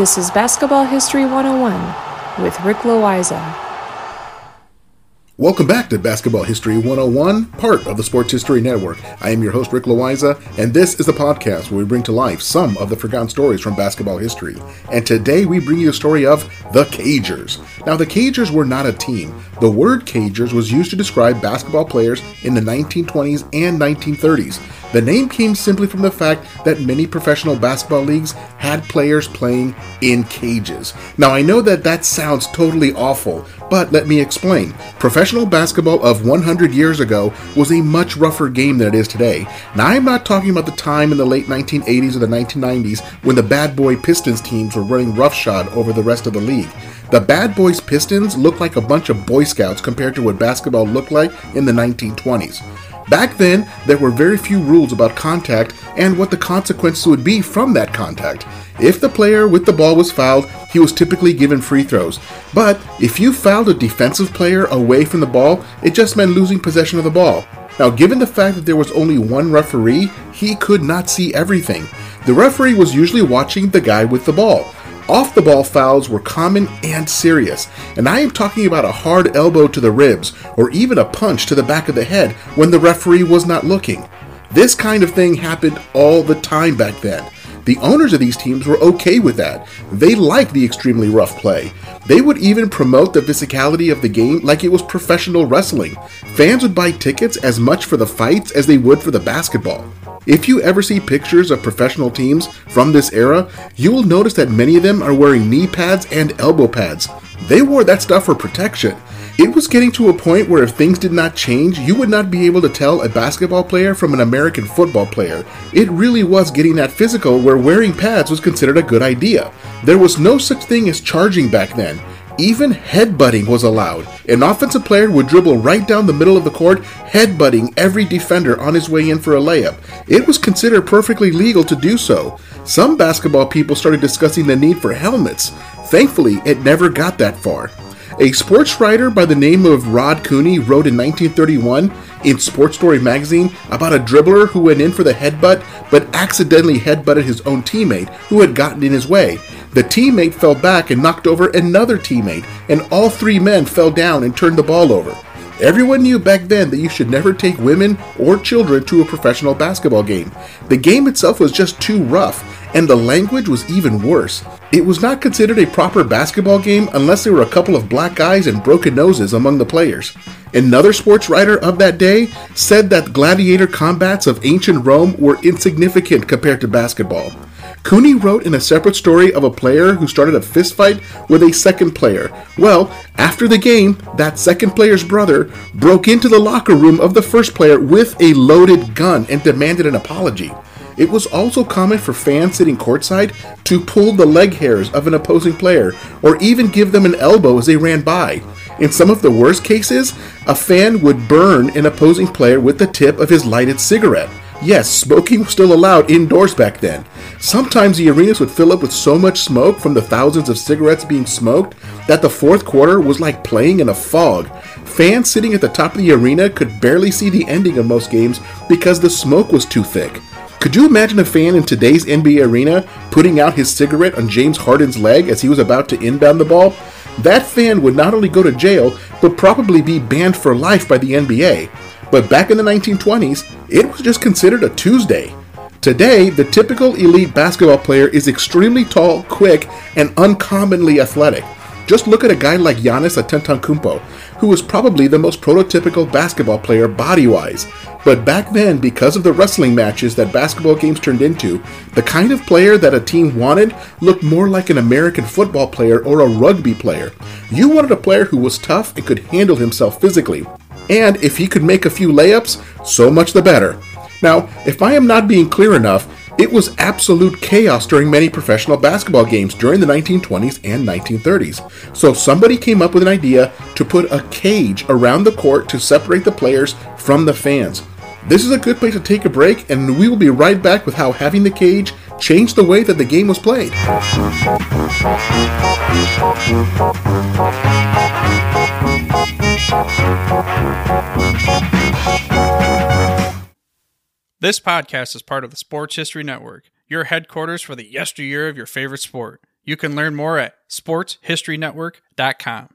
This is Basketball History 101 with Rick Loiza. Welcome back to Basketball History 101, part of the Sports History Network. I am your host, Rick Loiza, and this is the podcast where we bring to life some of the forgotten stories from basketball history. And today we bring you a story of the Cagers. Now, the Cagers were not a team. The word Cagers was used to describe basketball players in the 1920s and 1930s. The name came simply from the fact that many professional basketball leagues had players playing in cages. Now, I know that that sounds totally awful, but let me explain. Professional basketball of 100 years ago was a much rougher game than it is today. Now, I'm not talking about the time in the late 1980s or the 1990s when the bad boy Pistons teams were running roughshod over the rest of the league. The Bad Boys Pistons looked like a bunch of Boy Scouts compared to what basketball looked like in the 1920s. Back then, there were very few rules about contact and what the consequences would be from that contact. If the player with the ball was fouled, he was typically given free throws. But if you fouled a defensive player away from the ball, it just meant losing possession of the ball. Now, given the fact that there was only one referee, he could not see everything. The referee was usually watching the guy with the ball. Off the ball fouls were common and serious, and I am talking about a hard elbow to the ribs or even a punch to the back of the head when the referee was not looking. This kind of thing happened all the time back then. The owners of these teams were okay with that. They liked the extremely rough play. They would even promote the physicality of the game like it was professional wrestling. Fans would buy tickets as much for the fights as they would for the basketball. If you ever see pictures of professional teams from this era, you will notice that many of them are wearing knee pads and elbow pads. They wore that stuff for protection. It was getting to a point where if things did not change, you would not be able to tell a basketball player from an American football player. It really was getting that physical where wearing pads was considered a good idea. There was no such thing as charging back then. Even headbutting was allowed. An offensive player would dribble right down the middle of the court, headbutting every defender on his way in for a layup. It was considered perfectly legal to do so. Some basketball people started discussing the need for helmets. Thankfully, it never got that far. A sports writer by the name of Rod Cooney wrote in 1931 in Sports Story magazine about a dribbler who went in for the headbutt but accidentally headbutted his own teammate who had gotten in his way. The teammate fell back and knocked over another teammate, and all three men fell down and turned the ball over. Everyone knew back then that you should never take women or children to a professional basketball game. The game itself was just too rough, and the language was even worse. It was not considered a proper basketball game unless there were a couple of black eyes and broken noses among the players. Another sports writer of that day said that gladiator combats of ancient Rome were insignificant compared to basketball. Cooney wrote in a separate story of a player who started a fistfight with a second player. Well, after the game, that second player's brother broke into the locker room of the first player with a loaded gun and demanded an apology. It was also common for fans sitting courtside to pull the leg hairs of an opposing player or even give them an elbow as they ran by. In some of the worst cases, a fan would burn an opposing player with the tip of his lighted cigarette. Yes, smoking was still allowed indoors back then. Sometimes the arenas would fill up with so much smoke from the thousands of cigarettes being smoked that the fourth quarter was like playing in a fog. Fans sitting at the top of the arena could barely see the ending of most games because the smoke was too thick. Could you imagine a fan in today's NBA arena putting out his cigarette on James Harden's leg as he was about to inbound the ball? That fan would not only go to jail, but probably be banned for life by the NBA. But back in the 1920s, it was just considered a Tuesday. Today, the typical elite basketball player is extremely tall, quick, and uncommonly athletic. Just look at a guy like Giannis Antetokounmpo, who was probably the most prototypical basketball player body-wise. But back then, because of the wrestling matches that basketball games turned into, the kind of player that a team wanted looked more like an American football player or a rugby player. You wanted a player who was tough and could handle himself physically. And if he could make a few layups, so much the better. Now, if I am not being clear enough, it was absolute chaos during many professional basketball games during the 1920s and 1930s. So somebody came up with an idea to put a cage around the court to separate the players from the fans. This is a good place to take a break, and we will be right back with how having the cage changed the way that the game was played. This podcast is part of the Sports History Network, your headquarters for the yesteryear of your favorite sport. You can learn more at sportshistorynetwork.com.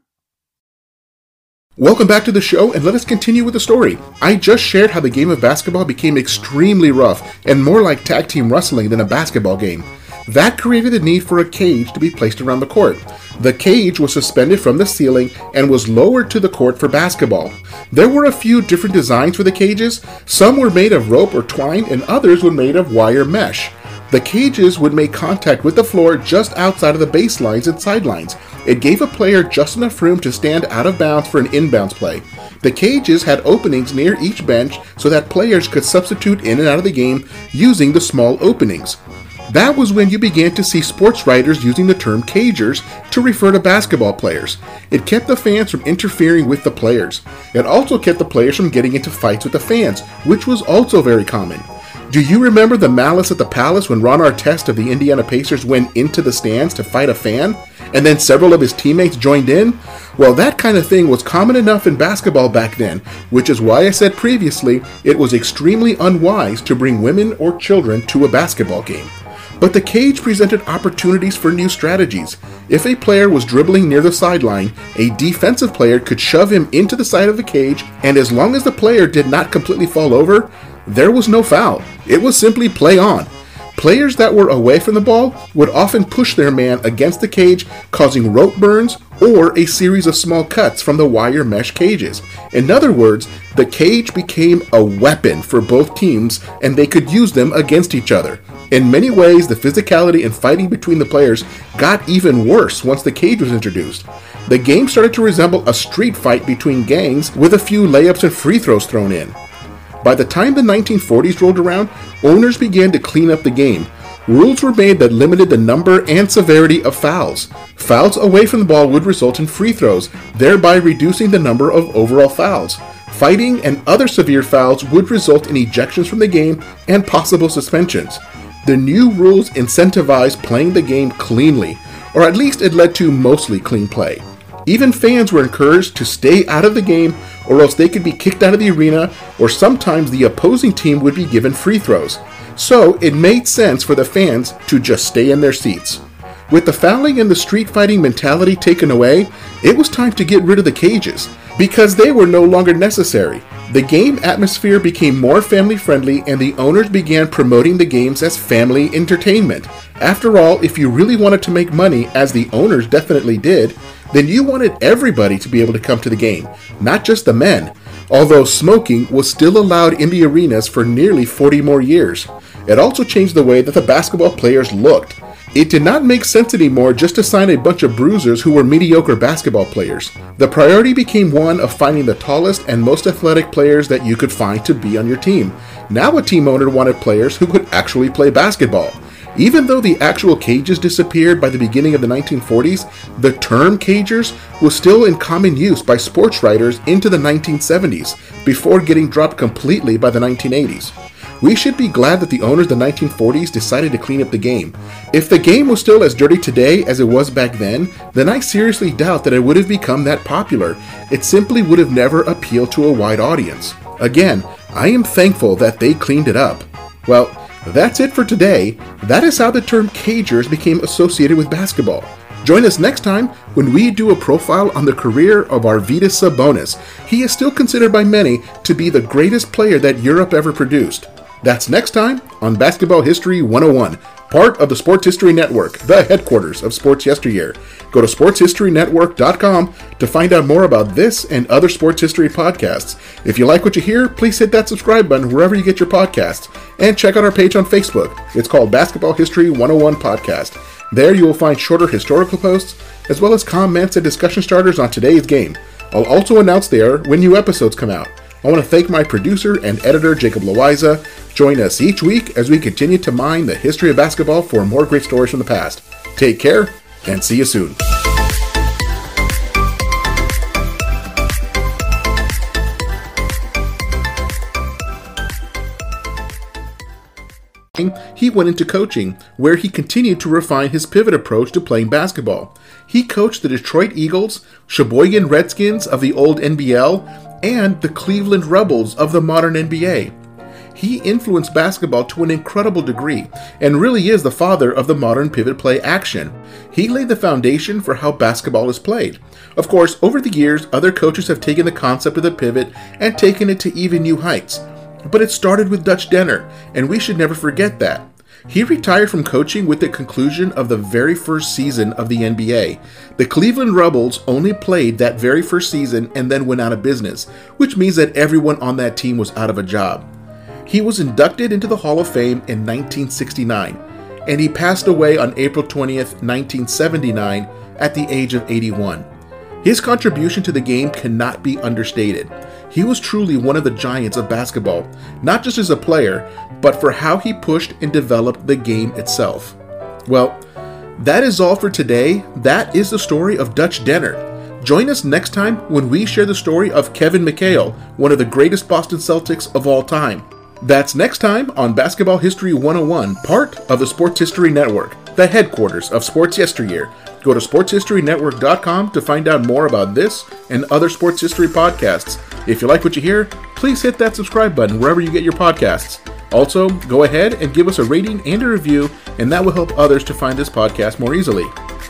Welcome back to the show, and let us continue with the story. I just shared how the game of basketball became extremely rough and more like tag team wrestling than a basketball game. That created the need for a cage to be placed around the court. The cage was suspended from the ceiling and was lowered to the court for basketball. There were a few different designs for the cages. Some were made of rope or twine, and others were made of wire mesh. The cages would make contact with the floor just outside of the baselines and sidelines. It gave a player just enough room to stand out of bounds for an inbounds play. The cages had openings near each bench so that players could substitute in and out of the game using the small openings. That was when you began to see sports writers using the term cagers to refer to basketball players. It kept the fans from interfering with the players. It also kept the players from getting into fights with the fans, which was also very common. Do you remember the malice at the Palace when Ron Artest of the Indiana Pacers went into the stands to fight a fan, and then several of his teammates joined in? Well, that kind of thing was common enough in basketball back then, which is why I said previously it was extremely unwise to bring women or children to a basketball game. But the cage presented opportunities for new strategies. If a player was dribbling near the sideline, a defensive player could shove him into the side of the cage, and as long as the player did not completely fall over, there was no foul. It was simply play on. Players that were away from the ball would often push their man against the cage, causing rope burns or a series of small cuts from the wire mesh cages. In other words, the cage became a weapon for both teams and they could use them against each other. In many ways, the physicality and fighting between the players got even worse once the cage was introduced. The game started to resemble a street fight between gangs with a few layups and free throws thrown in. By the time the 1940s rolled around, owners began to clean up the game. Rules were made that limited the number and severity of fouls. Fouls away from the ball would result in free throws, thereby reducing the number of overall fouls. Fighting and other severe fouls would result in ejections from the game and possible suspensions. The new rules incentivized playing the game cleanly, or at least it led to mostly clean play. Even fans were encouraged to stay out of the game, or else they could be kicked out of the arena, or sometimes the opposing team would be given free throws. So it made sense for the fans to just stay in their seats. With the fouling and the street fighting mentality taken away, it was time to get rid of the cages, because they were no longer necessary. The game atmosphere became more family friendly, and the owners began promoting the games as family entertainment. After all, if you really wanted to make money, as the owners definitely did, then you wanted everybody to be able to come to the game, not just the men, although smoking was still allowed in the arenas for nearly 40 more years. It also changed the way that the basketball players looked. It did not make sense anymore just to sign a bunch of bruisers who were mediocre basketball players. The priority became one of finding the tallest and most athletic players that you could find to be on your team. Now a team owner wanted players who could actually play basketball. Even though the actual cages disappeared by the beginning of the 1940s, the term cagers was still in common use by sports writers into the 1970s, before getting dropped completely by the 1980s. We should be glad that the owners of the 1940s decided to clean up the game. If the game was still as dirty today as it was back then, then I seriously doubt that it would have become that popular. It simply would have never appealed to a wide audience. Again, I am thankful that they cleaned it up. Well, that's it for today. That is how the term cagers became associated with basketball. Join us next time when we do a profile on the career of Arvydas Sabonis. He is still considered by many to be the greatest player that Europe ever produced. That's next time on Basketball History 101. part of the Sports History Network, the headquarters of sports yesteryear. Go to sportshistorynetwork.com to find out more about this and other sports history podcasts. If you like what you hear, please hit that subscribe button wherever you get your podcasts. And check out our page on Facebook. It's called Basketball History 101 Podcast. There you will find shorter historical posts, as well as comments and discussion starters on today's game. I'll also announce there when new episodes come out. I want to thank my producer and editor, Jacob Loiza. Join us each week as we continue to mine the history of basketball for more great stories from the past. Take care, and see you soon. he went into coaching, where he continued to refine his pivot approach to playing basketball. He coached the Detroit Eagles, Sheboygan Redskins of the old NBL, and the Cleveland Rebels of the modern NBA. He influenced basketball to an incredible degree and really is the father of the modern pivot play action. He laid the foundation for how basketball is played. Of course, over the years, other coaches have taken the concept of the pivot and taken it to even new heights. But it started with Dutch Dehnert, and we should never forget that. He retired from coaching with the conclusion of the very first season of the NBA. The Cleveland Rebels only played that very first season and then went out of business, which means that everyone on that team was out of a job. He was inducted into the Hall of Fame in 1969, and he passed away on April 20th, 1979, at the age of 81. His contribution to the game cannot be understated. He was truly one of the giants of basketball, not just as a player, but for how he pushed and developed the game itself. Well, that is all for today. That is the story of Dutch Dehnert. Join us next time when we share the story of Kevin McHale, one of the greatest Boston Celtics of all time. That's next time on Basketball History 101, part of the Sports History Network, the headquarters of Sports Yesteryear. Go to sportshistorynetwork.com to find out more about this and other sports history podcasts. If you like what you hear, please hit that subscribe button wherever you get your podcasts. Also, go ahead and give us a rating and a review, and that will help others to find this podcast more easily.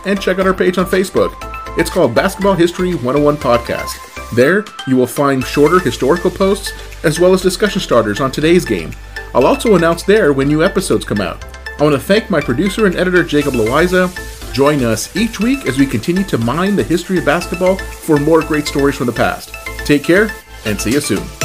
And check out our page on Facebook. It's called Basketball History 101 Podcast. There, you will find shorter historical posts as well as discussion starters on today's game. I'll also announce there when new episodes come out. I want to thank my producer and editor, Jacob Loiza. Join us each week as we continue to mine the history of basketball for more great stories from the past. Take care and see you soon.